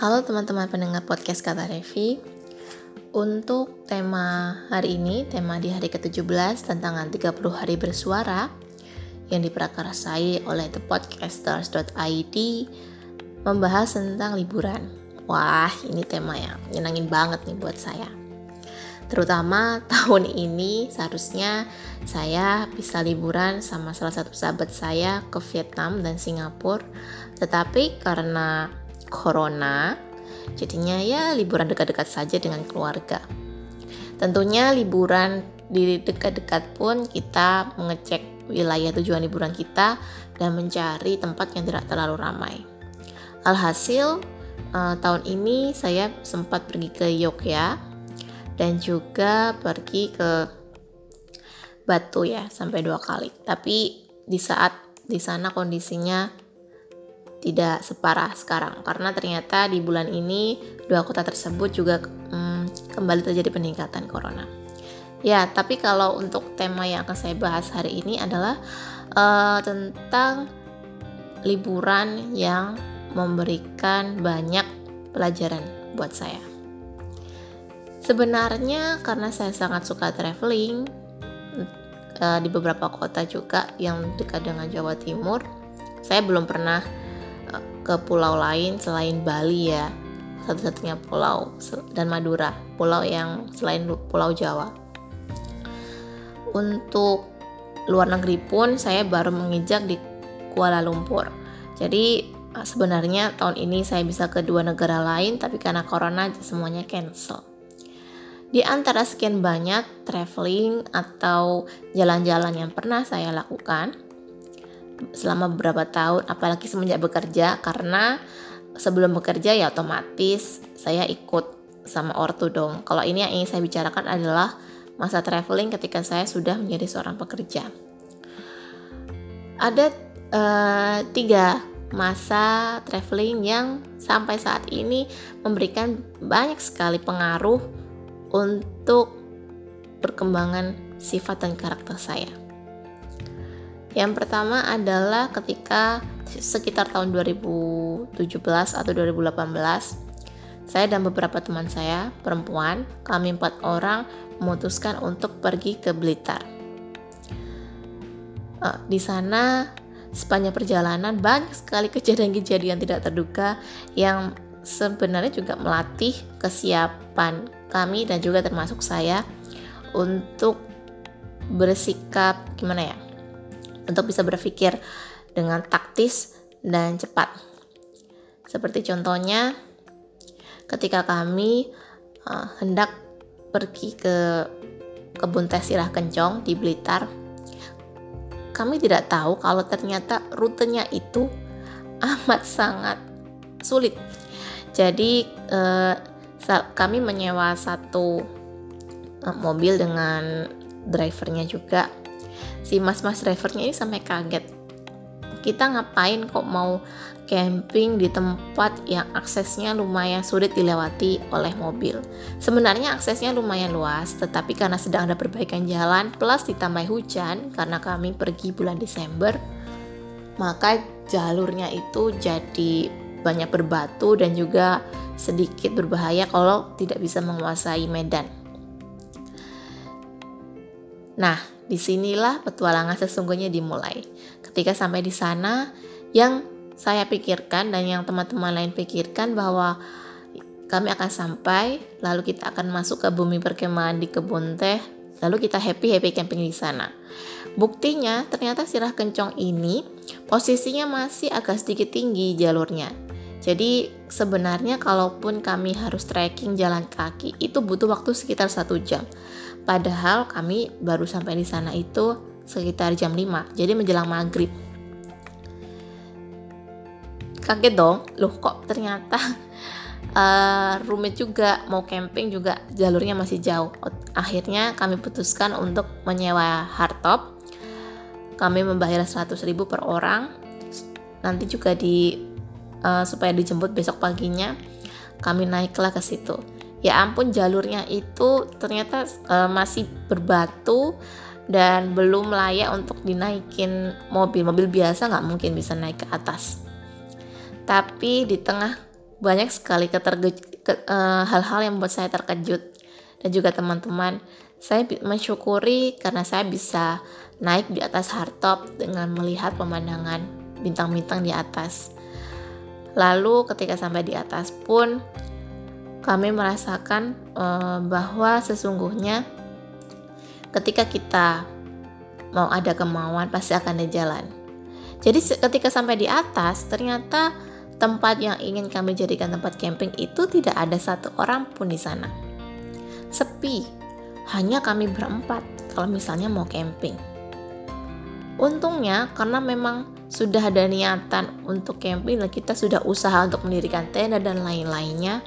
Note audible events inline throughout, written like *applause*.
Halo teman-teman pendengar podcast Kata Revi. Untuk tema hari ini, tema di hari ke-17 tentang 30 hari bersuara Yang diprakarsai oleh thepodcasters.id Membahas tentang liburan. Wah ini tema yang nyenangin banget nih buat saya. Terutama tahun ini seharusnya saya bisa liburan sama salah satu sahabat saya ke Vietnam dan Singapura. Tetapi karena corona, jadinya ya liburan dekat-dekat saja dengan keluarga. Tentunya liburan di dekat-dekat pun kita mengecek wilayah tujuan liburan kita dan mencari tempat yang tidak terlalu ramai. Alhasil, uh, tahun ini saya sempat pergi ke Yogyakarta dan juga pergi ke Batu ya sampai dua kali. Tapi di saat di sana kondisinya tidak separah sekarang karena ternyata di bulan ini dua kota tersebut juga hmm, kembali terjadi peningkatan corona. Ya, tapi kalau untuk tema yang akan saya bahas hari ini adalah uh, tentang liburan yang memberikan banyak pelajaran buat saya. Sebenarnya karena saya sangat suka traveling uh, di beberapa kota juga yang dekat dengan Jawa Timur, saya belum pernah ke pulau lain selain Bali ya. Satu-satunya pulau dan Madura pulau yang selain pulau Jawa. Untuk luar negeri pun saya baru menginjak di Kuala Lumpur. Jadi sebenarnya tahun ini saya bisa ke dua negara lain tapi karena corona semuanya cancel. Di antara sekian banyak traveling atau jalan-jalan yang pernah saya lakukan selama beberapa tahun apalagi semenjak bekerja karena sebelum bekerja ya otomatis saya ikut sama ortu dong. Kalau ini yang ingin saya bicarakan adalah masa traveling ketika saya sudah menjadi seorang pekerja. Ada uh, tiga masa traveling yang sampai saat ini memberikan banyak sekali pengaruh untuk perkembangan sifat dan karakter saya. Yang pertama adalah ketika sekitar tahun 2017 atau 2018 saya dan beberapa teman saya perempuan, kami empat orang memutuskan untuk pergi ke Blitar. Uh, di sana sepanjang perjalanan banyak sekali kejadian-kejadian tidak terduga yang sebenarnya juga melatih kesiapan kami dan juga termasuk saya untuk bersikap gimana ya untuk bisa berpikir dengan taktis dan cepat. Seperti contohnya, ketika kami uh, hendak pergi ke kebun teh sirah kencong di Blitar, kami tidak tahu kalau ternyata rutenya itu *laughs* amat sangat sulit. Jadi uh, kami menyewa satu uh, mobil dengan drivernya juga si mas-mas drivernya ini sampai kaget kita ngapain kok mau camping di tempat yang aksesnya lumayan sulit dilewati oleh mobil. Sebenarnya aksesnya lumayan luas, tetapi karena sedang ada perbaikan jalan plus ditambah hujan karena kami pergi bulan Desember, maka jalurnya itu jadi banyak berbatu dan juga sedikit berbahaya kalau tidak bisa menguasai medan. Nah, di sinilah petualangan sesungguhnya dimulai. Ketika sampai di sana, yang saya pikirkan dan yang teman-teman lain pikirkan bahwa kami akan sampai, lalu kita akan masuk ke bumi perkemahan di kebun teh, lalu kita happy-happy camping di sana. Buktinya, ternyata sirah kencong ini posisinya masih agak sedikit tinggi jalurnya. Jadi sebenarnya kalaupun kami harus trekking jalan kaki itu butuh waktu sekitar satu jam. Padahal kami baru sampai di sana itu sekitar jam 5, jadi menjelang maghrib. Kaget dong, loh kok ternyata uh, *laughs* rumit juga, mau camping juga jalurnya masih jauh. Akhirnya kami putuskan untuk menyewa hardtop. Kami membayar 100 ribu per orang. Nanti juga di uh, supaya dijemput besok paginya, kami naiklah ke situ ya ampun jalurnya itu ternyata uh, masih berbatu dan belum layak untuk dinaikin mobil mobil biasa nggak mungkin bisa naik ke atas tapi di tengah banyak sekali keterge- ke, uh, hal-hal yang membuat saya terkejut dan juga teman-teman. Saya mensyukuri karena saya bisa naik di atas hardtop dengan melihat pemandangan bintang-bintang di atas. Lalu ketika sampai di atas pun kami merasakan uh, bahwa sesungguhnya ketika kita mau ada kemauan pasti akan ada jalan. Jadi ketika sampai di atas ternyata tempat yang ingin kami jadikan tempat camping itu tidak ada satu orang pun di sana. Sepi, hanya kami berempat kalau misalnya mau camping. Untungnya karena memang sudah ada niatan untuk camping dan kita sudah usaha untuk mendirikan tenda dan lain-lainnya,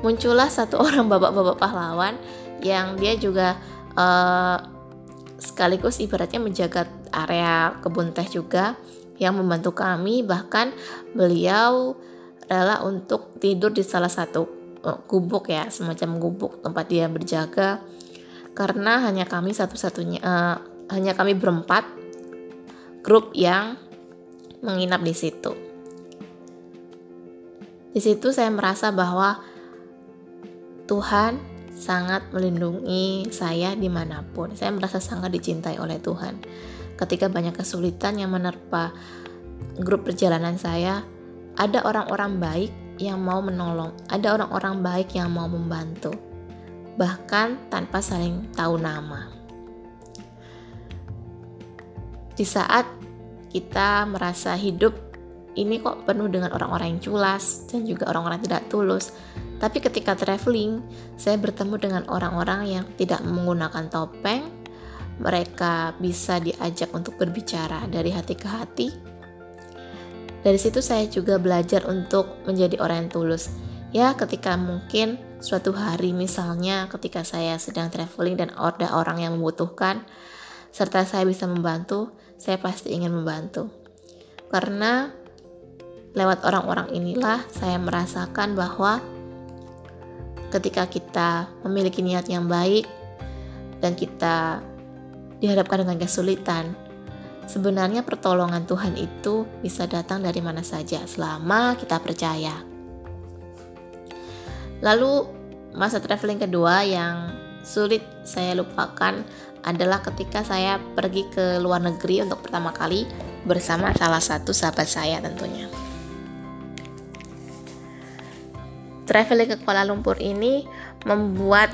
muncullah satu *laughs* orang bapak-bapak pahlawan yang dia juga uh, sekaligus ibaratnya menjaga area kebun teh juga yang membantu kami bahkan beliau rela untuk tidur di salah satu uh, gubuk ya semacam gubuk tempat dia berjaga karena hanya kami satu-satunya uh, hanya kami berempat grup yang menginap di situ. Di situ saya merasa bahwa Tuhan sangat melindungi saya di mana pun. Saya merasa sangat dicintai oleh Tuhan ketika banyak kesulitan yang menerpa grup perjalanan saya, ada orang-orang baik yang mau menolong, ada orang-orang baik yang mau membantu, bahkan tanpa saling tahu nama. Di saat kita merasa hidup ini kok penuh dengan orang-orang yang culas dan juga orang-orang tidak tulus. Tapi ketika traveling, saya bertemu dengan orang-orang yang tidak menggunakan topeng, mereka bisa diajak untuk berbicara dari hati ke hati. Dari situ saya juga belajar untuk menjadi orang yang tulus. Ya, ketika mungkin suatu hari misalnya ketika saya sedang traveling dan ada orang yang membutuhkan serta saya bisa membantu, saya pasti ingin membantu. Karena lewat orang-orang inilah saya merasakan bahwa ketika kita memiliki niat yang baik dan kita dihadapkan dengan kesulitan, sebenarnya pertolongan Tuhan itu bisa datang dari mana saja selama kita percaya. Lalu masa traveling kedua yang sulit saya lupakan adalah ketika saya pergi ke luar negeri untuk pertama kali bersama salah satu sahabat saya tentunya. Traveling ke Kuala Lumpur ini membuat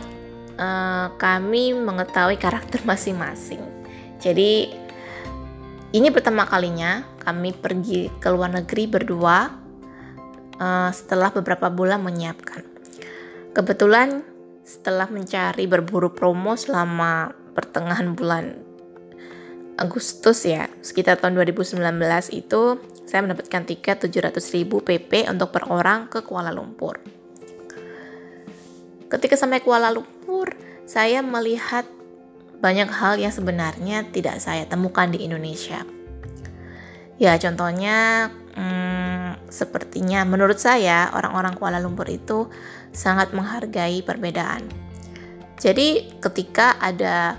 uh, kami mengetahui karakter *laughs* masing-masing. Jadi ini pertama kalinya kami pergi ke luar negeri berdua uh, setelah beberapa bulan menyiapkan. Kebetulan setelah mencari berburu promo selama pertengahan bulan Agustus ya, sekitar tahun 2019 itu saya mendapatkan tiket 700.000 PP untuk per orang ke Kuala Lumpur. Ketika sampai Kuala Lumpur, saya melihat banyak hal yang sebenarnya tidak saya temukan di Indonesia. Ya, contohnya, hmm, sepertinya menurut saya orang-orang Kuala Lumpur itu sangat menghargai perbedaan. Jadi, ketika ada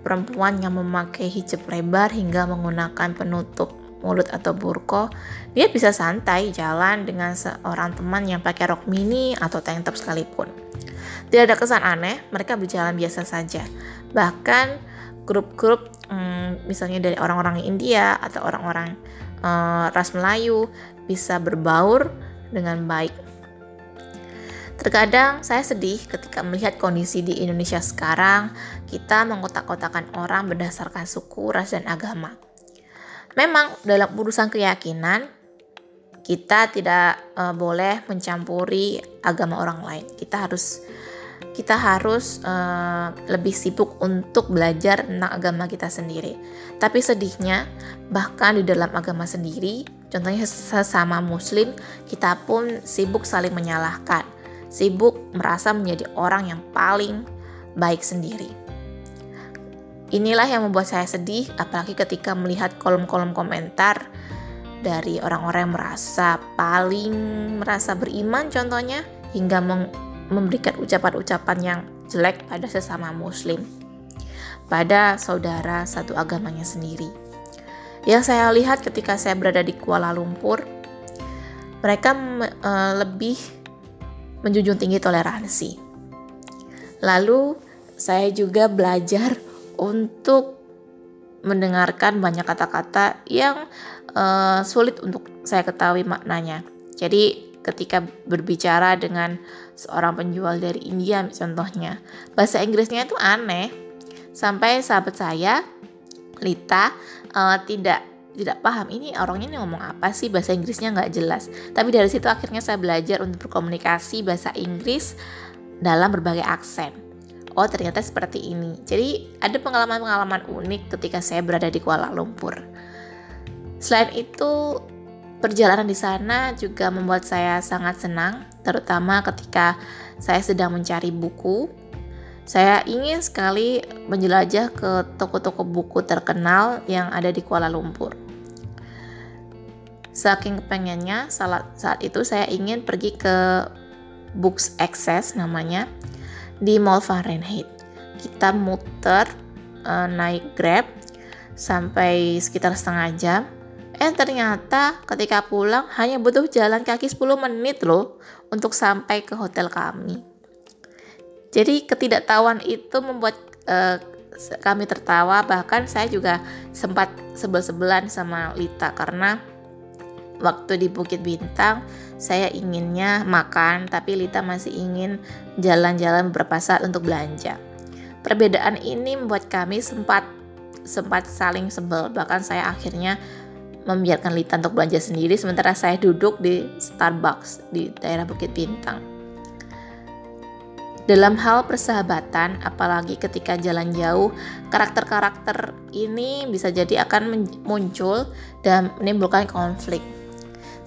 perempuan yang memakai hijab lebar hingga menggunakan penutup mulut atau burko, dia bisa santai jalan dengan seorang teman yang pakai rok mini atau tank top sekalipun. Tidak ada kesan aneh, mereka berjalan biasa saja. Bahkan grup-grup hmm, misalnya dari orang-orang India atau orang-orang uh, ras Melayu bisa berbaur dengan baik. Terkadang saya sedih ketika melihat kondisi di Indonesia sekarang, kita mengkotak-kotakan orang berdasarkan suku, ras, dan agama. Memang dalam urusan keyakinan, kita tidak uh, boleh mencampuri agama orang lain. Kita harus kita harus uh, lebih sibuk untuk belajar tentang agama kita sendiri. Tapi sedihnya, bahkan di dalam agama sendiri, contohnya sesama Muslim, kita pun sibuk saling menyalahkan, sibuk merasa menjadi orang yang paling baik sendiri. Inilah yang membuat saya sedih, apalagi ketika melihat kolom-kolom komentar dari orang-orang yang merasa paling merasa beriman, contohnya hingga meng memberikan ucapan-ucapan yang jelek pada sesama muslim, pada saudara satu agamanya sendiri. Yang saya lihat ketika saya berada di Kuala Lumpur, mereka uh, lebih menjunjung tinggi toleransi. Lalu saya juga belajar untuk mendengarkan banyak kata-kata yang uh, sulit untuk saya ketahui maknanya. Jadi ketika berbicara dengan seorang penjual dari India contohnya, bahasa Inggrisnya itu aneh. Sampai sahabat saya Lita uh, tidak tidak paham ini orangnya ini ngomong apa sih bahasa Inggrisnya nggak jelas. Tapi dari situ akhirnya saya belajar untuk berkomunikasi bahasa Inggris dalam berbagai aksen. Oh ternyata seperti ini. Jadi ada pengalaman-pengalaman unik ketika saya berada di Kuala Lumpur. Selain itu perjalanan di sana juga membuat saya sangat senang, terutama ketika saya sedang mencari buku. Saya ingin sekali menjelajah ke toko-toko buku terkenal yang ada di Kuala Lumpur. Saking pengennya saat, itu saya ingin pergi ke Books Access namanya di Mall Fahrenheit. Kita muter uh, naik Grab sampai sekitar setengah jam. Eh ternyata ketika pulang hanya butuh jalan kaki 10 menit loh untuk sampai ke hotel kami. Jadi ketidaktahuan itu membuat uh, kami tertawa bahkan saya juga sempat sebel-sebelan sama Lita karena waktu di Bukit Bintang saya inginnya makan tapi Lita masih ingin jalan-jalan beberapa saat untuk belanja. Perbedaan ini membuat kami sempat sempat saling sebel bahkan saya akhirnya membiarkan Lita untuk belanja sendiri sementara saya duduk di Starbucks di daerah Bukit Bintang. Dalam hal persahabatan, apalagi ketika jalan jauh, karakter-karakter ini bisa jadi akan muncul dan menimbulkan konflik.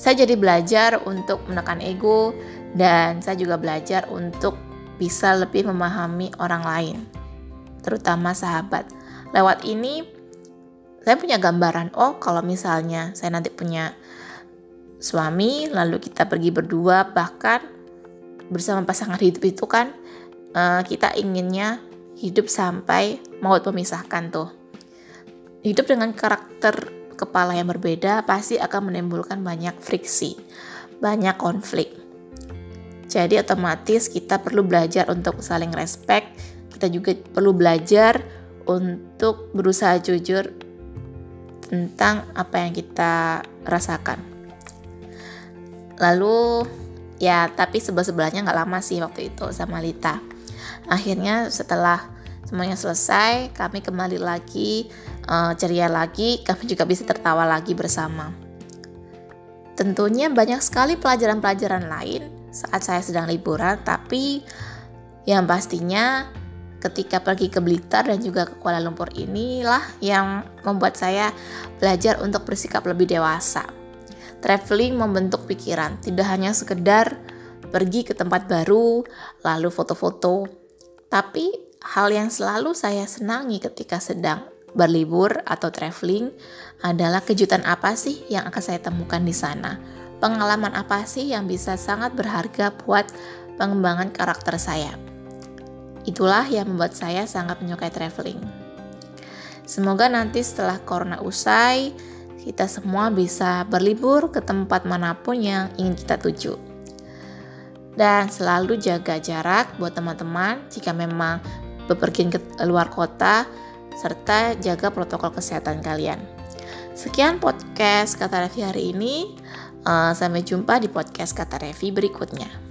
Saya jadi belajar untuk menekan ego dan saya juga belajar untuk bisa lebih memahami orang lain, terutama sahabat. Lewat ini saya punya gambaran, oh kalau misalnya saya nanti punya suami, lalu kita pergi berdua, bahkan bersama pasangan hidup itu kan uh, kita inginnya hidup sampai maut memisahkan tuh. Hidup dengan karakter kepala yang berbeda pasti akan menimbulkan banyak friksi, banyak konflik. Jadi otomatis kita perlu belajar untuk saling respect, kita juga perlu belajar untuk berusaha jujur tentang apa yang kita rasakan. Lalu ya tapi sebelah-sebelahnya nggak lama sih waktu itu sama Lita. Akhirnya setelah semuanya selesai, kami kembali lagi uh, ceria lagi, *laughs* kami juga bisa tertawa lagi bersama. Tentunya banyak sekali pelajaran-pelajaran lain saat saya sedang liburan, tapi yang pastinya ketika pergi ke Blitar dan juga ke Kuala Lumpur inilah yang membuat saya belajar untuk bersikap lebih dewasa. Traveling membentuk pikiran, tidak hanya sekedar pergi ke tempat baru, lalu foto-foto, tapi hal yang selalu saya senangi ketika sedang berlibur atau traveling adalah kejutan apa sih yang akan saya temukan di sana. Pengalaman apa sih yang bisa sangat berharga buat pengembangan karakter saya. Itulah yang membuat saya sangat menyukai traveling. Semoga nanti setelah corona usai, kita semua bisa berlibur ke tempat mana pun yang ingin kita tuju dan selalu jaga jarak buat teman-teman jika memang bepergian ke luar kota serta jaga protokol kesehatan kalian. Sekian podcast Kata Revi hari ini. Uh, sampai jumpa di podcast Kata Revi berikutnya.